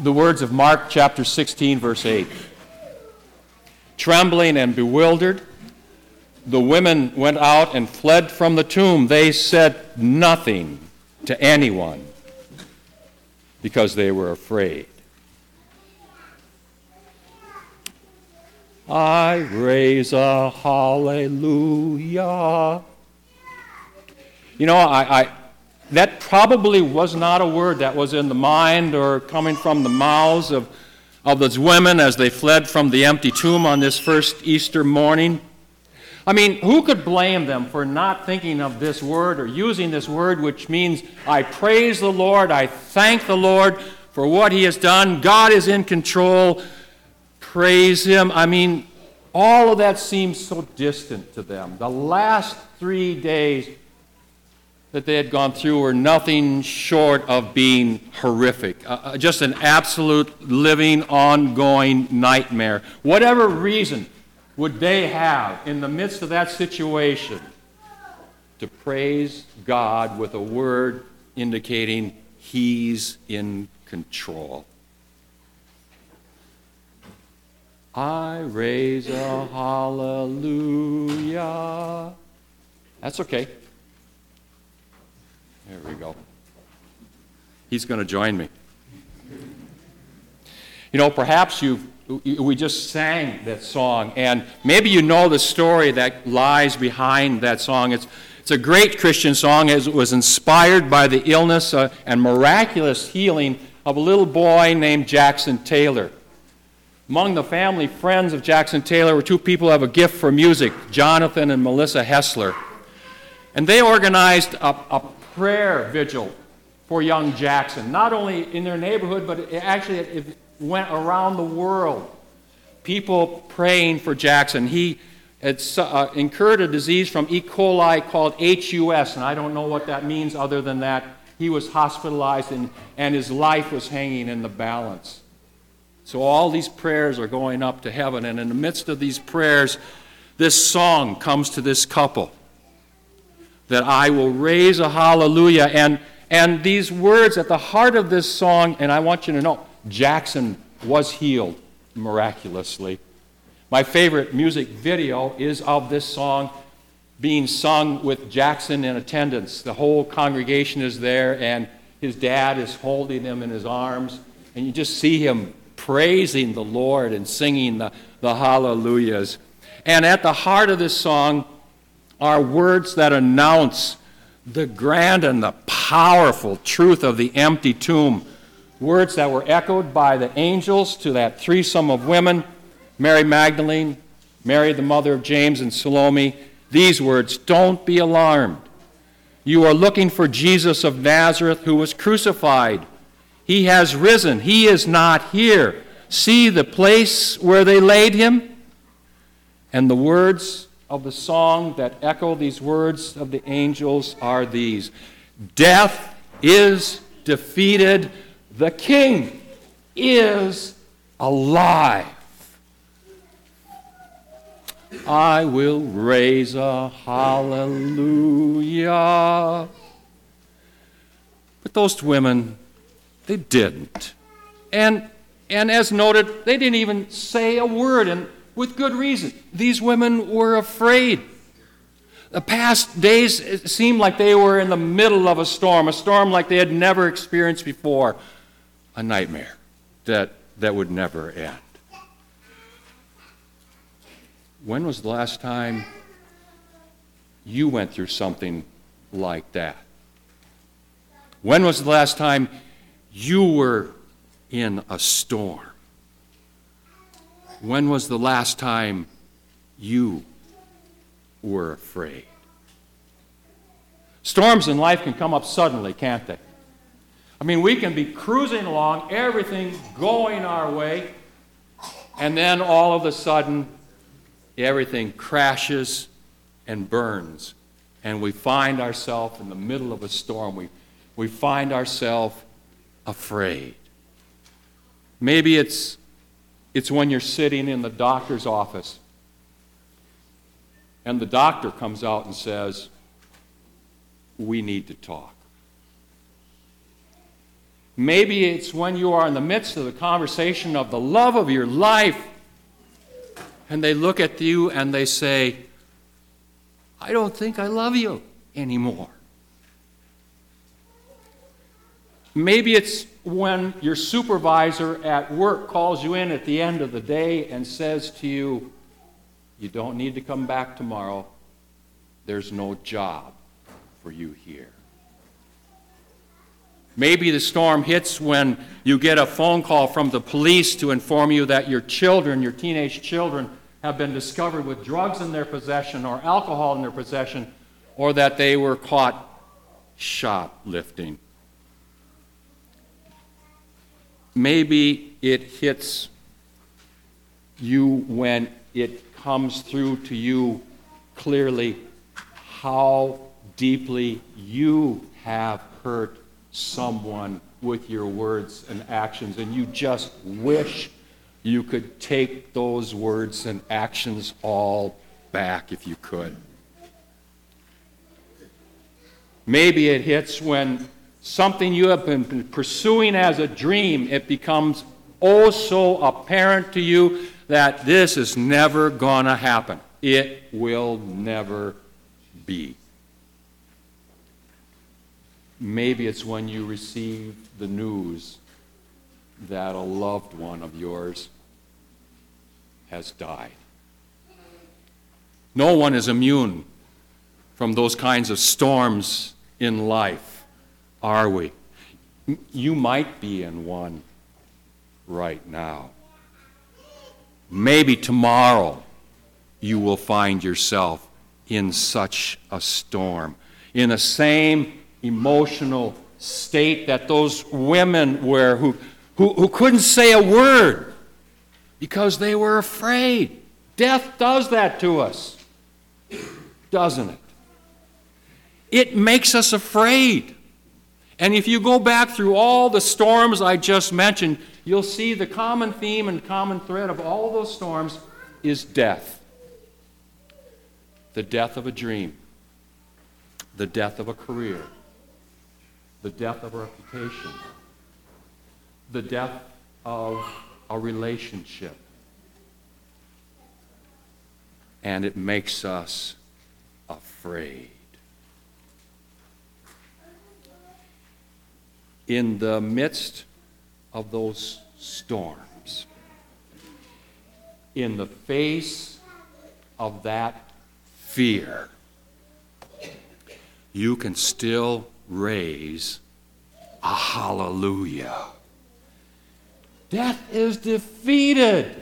the words of Mark chapter 16, verse 8. Trembling and bewildered, the women went out and fled from the tomb. They said nothing to anyone because they were afraid. I raise a hallelujah. You know, I, I, that probably was not a word that was in the mind or coming from the mouths of, of those women as they fled from the empty tomb on this first Easter morning. I mean, who could blame them for not thinking of this word or using this word, which means, I praise the Lord, I thank the Lord for what He has done, God is in control, praise Him. I mean, all of that seems so distant to them. The last three days that they had gone through were nothing short of being horrific. Uh, uh, just an absolute living, ongoing nightmare. Whatever reason would they have in the midst of that situation to praise God with a word indicating He's in control? I raise a hallelujah. That's okay. There we go. He's going to join me. You know, perhaps you we just sang that song, and maybe you know the story that lies behind that song. It's, it's a great Christian song. It was inspired by the illness uh, and miraculous healing of a little boy named Jackson Taylor. Among the family friends of Jackson Taylor were two people who have a gift for music, Jonathan and Melissa Helser. And they organized a, a prayer vigil for young Jackson, not only in their neighborhood, but it actually it went around the world. People praying for Jackson. He had uh, incurred a disease from E. coli called HUS, and I don't know what that means other than that he was hospitalized and, and his life was hanging in the balance. So all these prayers are going up to heaven, and in the midst of these prayers, this song comes to this couple that I will raise a hallelujah. And, and these words at the heart of this song, and I want you to know, Jackson was healed miraculously. My favorite music video is of this song being sung with Jackson in attendance. The whole congregation is there, and his dad is holding him in his arms, and you just see him praising the Lord and singing the, the hallelujahs. And at the heart of this song are words that announce the grand and the powerful truth of the empty tomb. Words that were echoed by the angels to that threesome of women Mary Magdalene, Mary, the mother of James, and Salome. These words Don't be alarmed. You are looking for Jesus of Nazareth who was crucified. He has risen. He is not here. See the place where they laid him? And the words of the song that echo these words of the angels are these Death is defeated, the King is alive. I will raise a hallelujah. But those women, they didn't. And, and as noted, they didn't even say a word. And with good reason. These women were afraid. The past days seemed like they were in the middle of a storm, a storm like they had never experienced before, a nightmare that, that would never end. When was the last time you went through something like that? When was the last time you were in a storm? When was the last time you were afraid? Storms in life can come up suddenly, can't they? I mean, we can be cruising along, everything going our way, and then all of a sudden, everything crashes and burns, and we find ourselves in the middle of a storm. We, we find ourselves afraid. Maybe it's it's when you're sitting in the doctor's office and the doctor comes out and says, We need to talk. Maybe it's when you are in the midst of the conversation of the love of your life, and they look at you and they say, I don't think I love you anymore. Maybe it's when your supervisor at work calls you in at the end of the day and says to you, You don't need to come back tomorrow. There's no job for you here. Maybe the storm hits when you get a phone call from the police to inform you that your children, your teenage children, have been discovered with drugs in their possession or alcohol in their possession, or that they were caught shoplifting. Maybe it hits you when it comes through to you clearly how deeply you have hurt someone with your words and actions, and you just wish you could take those words and actions all back if you could. Maybe it hits when something you have been pursuing as a dream, it becomes oh so apparent to you that this is never going to happen. It will never be. Maybe it's when you receive the news that a loved one of yours has died. No one is immune from those kinds of storms in life, are we? You might be in one right now. Maybe tomorrow you will find yourself in such a storm, in the same emotional state that those women were who, who, who couldn't say a word because they were afraid. Death does that to us, doesn't it? It makes us afraid. And if you go back through all the storms I just mentioned, you'll see the common theme and common thread of all those storms is death. The death of a dream, the death of a career, the death of a reputation, the death of a relationship. And it makes us afraid. In the midst of those storms, in the face of that fear, you can still raise a hallelujah. Death is defeated.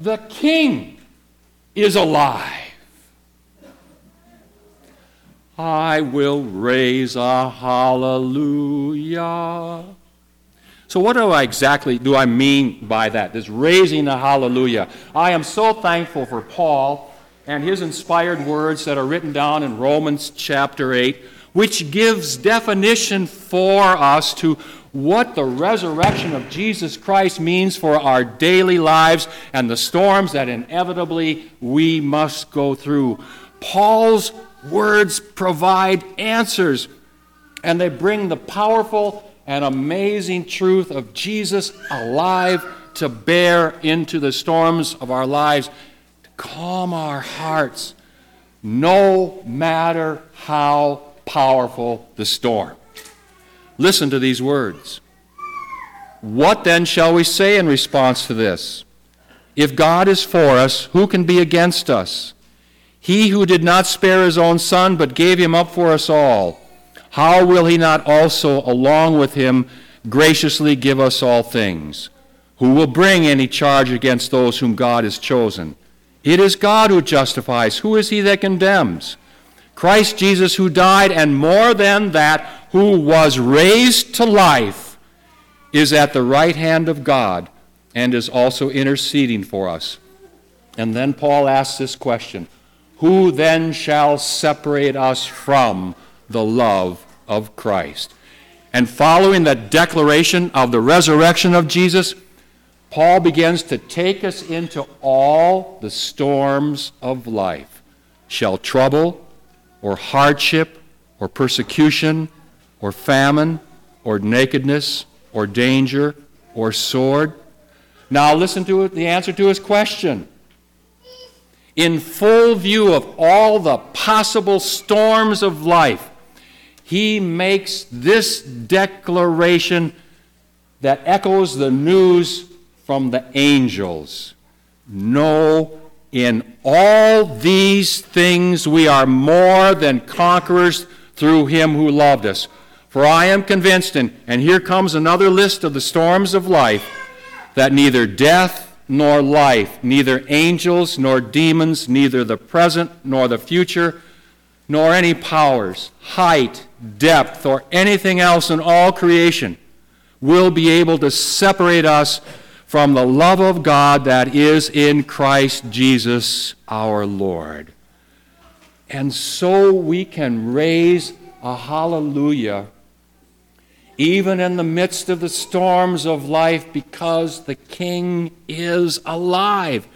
The king is alive. I will raise a hallelujah. So, what do I exactly do I mean by that? This raising a hallelujah. I am so thankful for Paul and his inspired words that are written down in Romans chapter 8 which gives definition for us to what the resurrection of Jesus Christ means for our daily lives and the storms that inevitably we must go through. Paul's words provide answers, and they bring the powerful and amazing truth of Jesus alive to bear into the storms of our lives, to calm our hearts, no matter how powerful the storm. Listen to these words. What then shall we say in response to this? If God is for us, who can be against us? He who did not spare his own son, but gave him up for us all, how will he not also, along with him, graciously give us all things? Who will bring any charge against those whom God has chosen? It is God who justifies. Who is he that condemns? Christ Jesus, who died, and more than that, who was raised to life, is at the right hand of God and is also interceding for us. And then Paul asks this question Who then shall separate us from the love of Christ? And following that declaration of the resurrection of Jesus, Paul begins to take us into all the storms of life. Shall trouble, or hardship or persecution or famine or nakedness or danger or sword. Now listen to the answer to his question. In full view of all the possible storms of life, he makes this declaration that echoes the news from the angels. No, in all these things we are more than conquerors through him who loved us. For I am convinced, and, and here comes another list of the storms of life, that neither death nor life, neither angels nor demons, neither the present nor the future, nor any powers, height, depth, or anything else in all creation will be able to separate us from the love of God that is in Christ Jesus our Lord. And so we can raise a hallelujah even in the midst of the storms of life because the King is alive.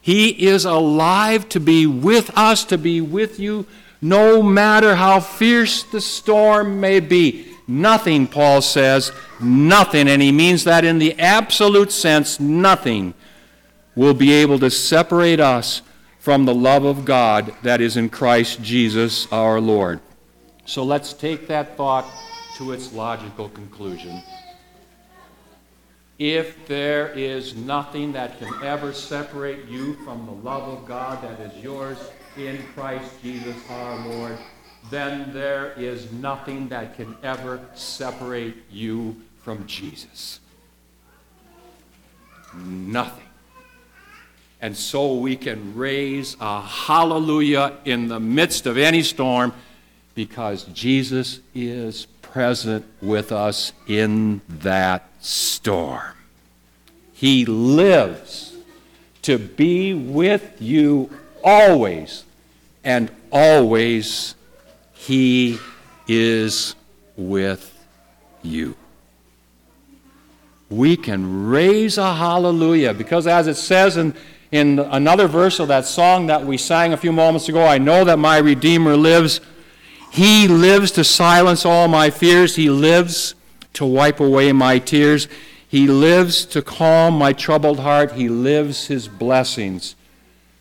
He is alive to be with us, to be with you, no matter how fierce the storm may be. Nothing, Paul says, nothing, and he means that in the absolute sense, nothing will be able to separate us from the love of God that is in Christ Jesus our Lord. So let's take that thought to its logical conclusion. If there is nothing that can ever separate you from the love of God that is yours in Christ Jesus our Lord, then there is nothing that can ever separate you from Jesus. Nothing. And so we can raise a hallelujah in the midst of any storm because Jesus is present with us in that storm. He lives to be with you always, and always He is with you. We can raise a hallelujah because, as it says in, in another verse of that song that we sang a few moments ago, I know that my Redeemer lives. He lives to silence all my fears. He lives to wipe away my tears. He lives to calm my troubled heart. He lives his blessings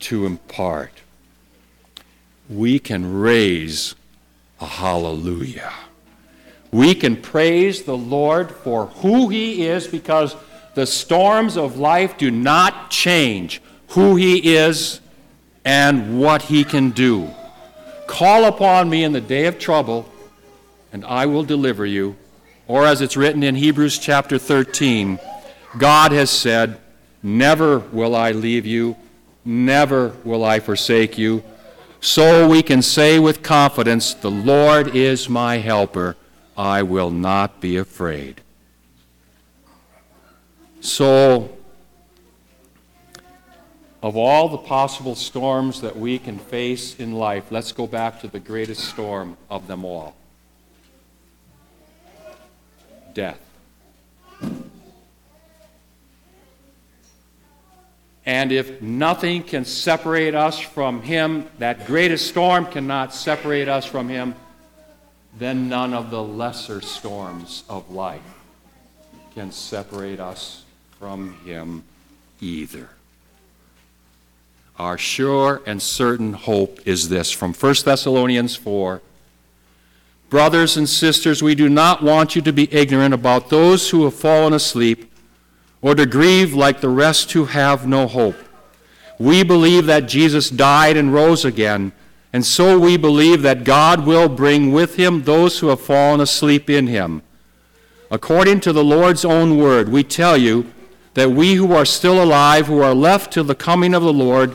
to impart. We can raise a hallelujah. We can praise the Lord for who he is because the storms of life do not change who he is and what he can do. Call upon me in the day of trouble, and I will deliver you. Or, as it's written in Hebrews chapter 13, God has said, Never will I leave you, never will I forsake you. So we can say with confidence, The Lord is my helper. I will not be afraid. So, of all the possible storms that we can face in life, let's go back to the greatest storm of them all death. And if nothing can separate us from Him, that greatest storm cannot separate us from Him, then none of the lesser storms of life can separate us from Him either. Our sure and certain hope is this from 1 Thessalonians 4. Brothers and sisters, we do not want you to be ignorant about those who have fallen asleep or to grieve like the rest who have no hope. We believe that Jesus died and rose again, and so we believe that God will bring with him those who have fallen asleep in him. According to the Lord's own word, we tell you that we who are still alive, who are left till the coming of the Lord,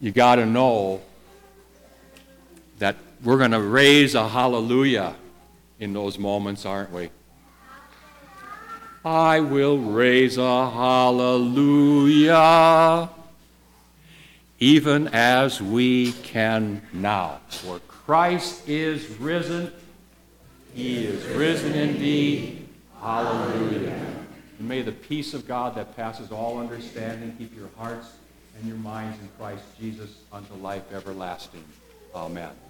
You got to know that we're going to raise a hallelujah in those moments, aren't we? I will raise a hallelujah, even as we can now. For Christ is risen, he is risen indeed. Hallelujah. And may the peace of God that passes all understanding keep your hearts and your minds in Christ Jesus unto life everlasting. Amen.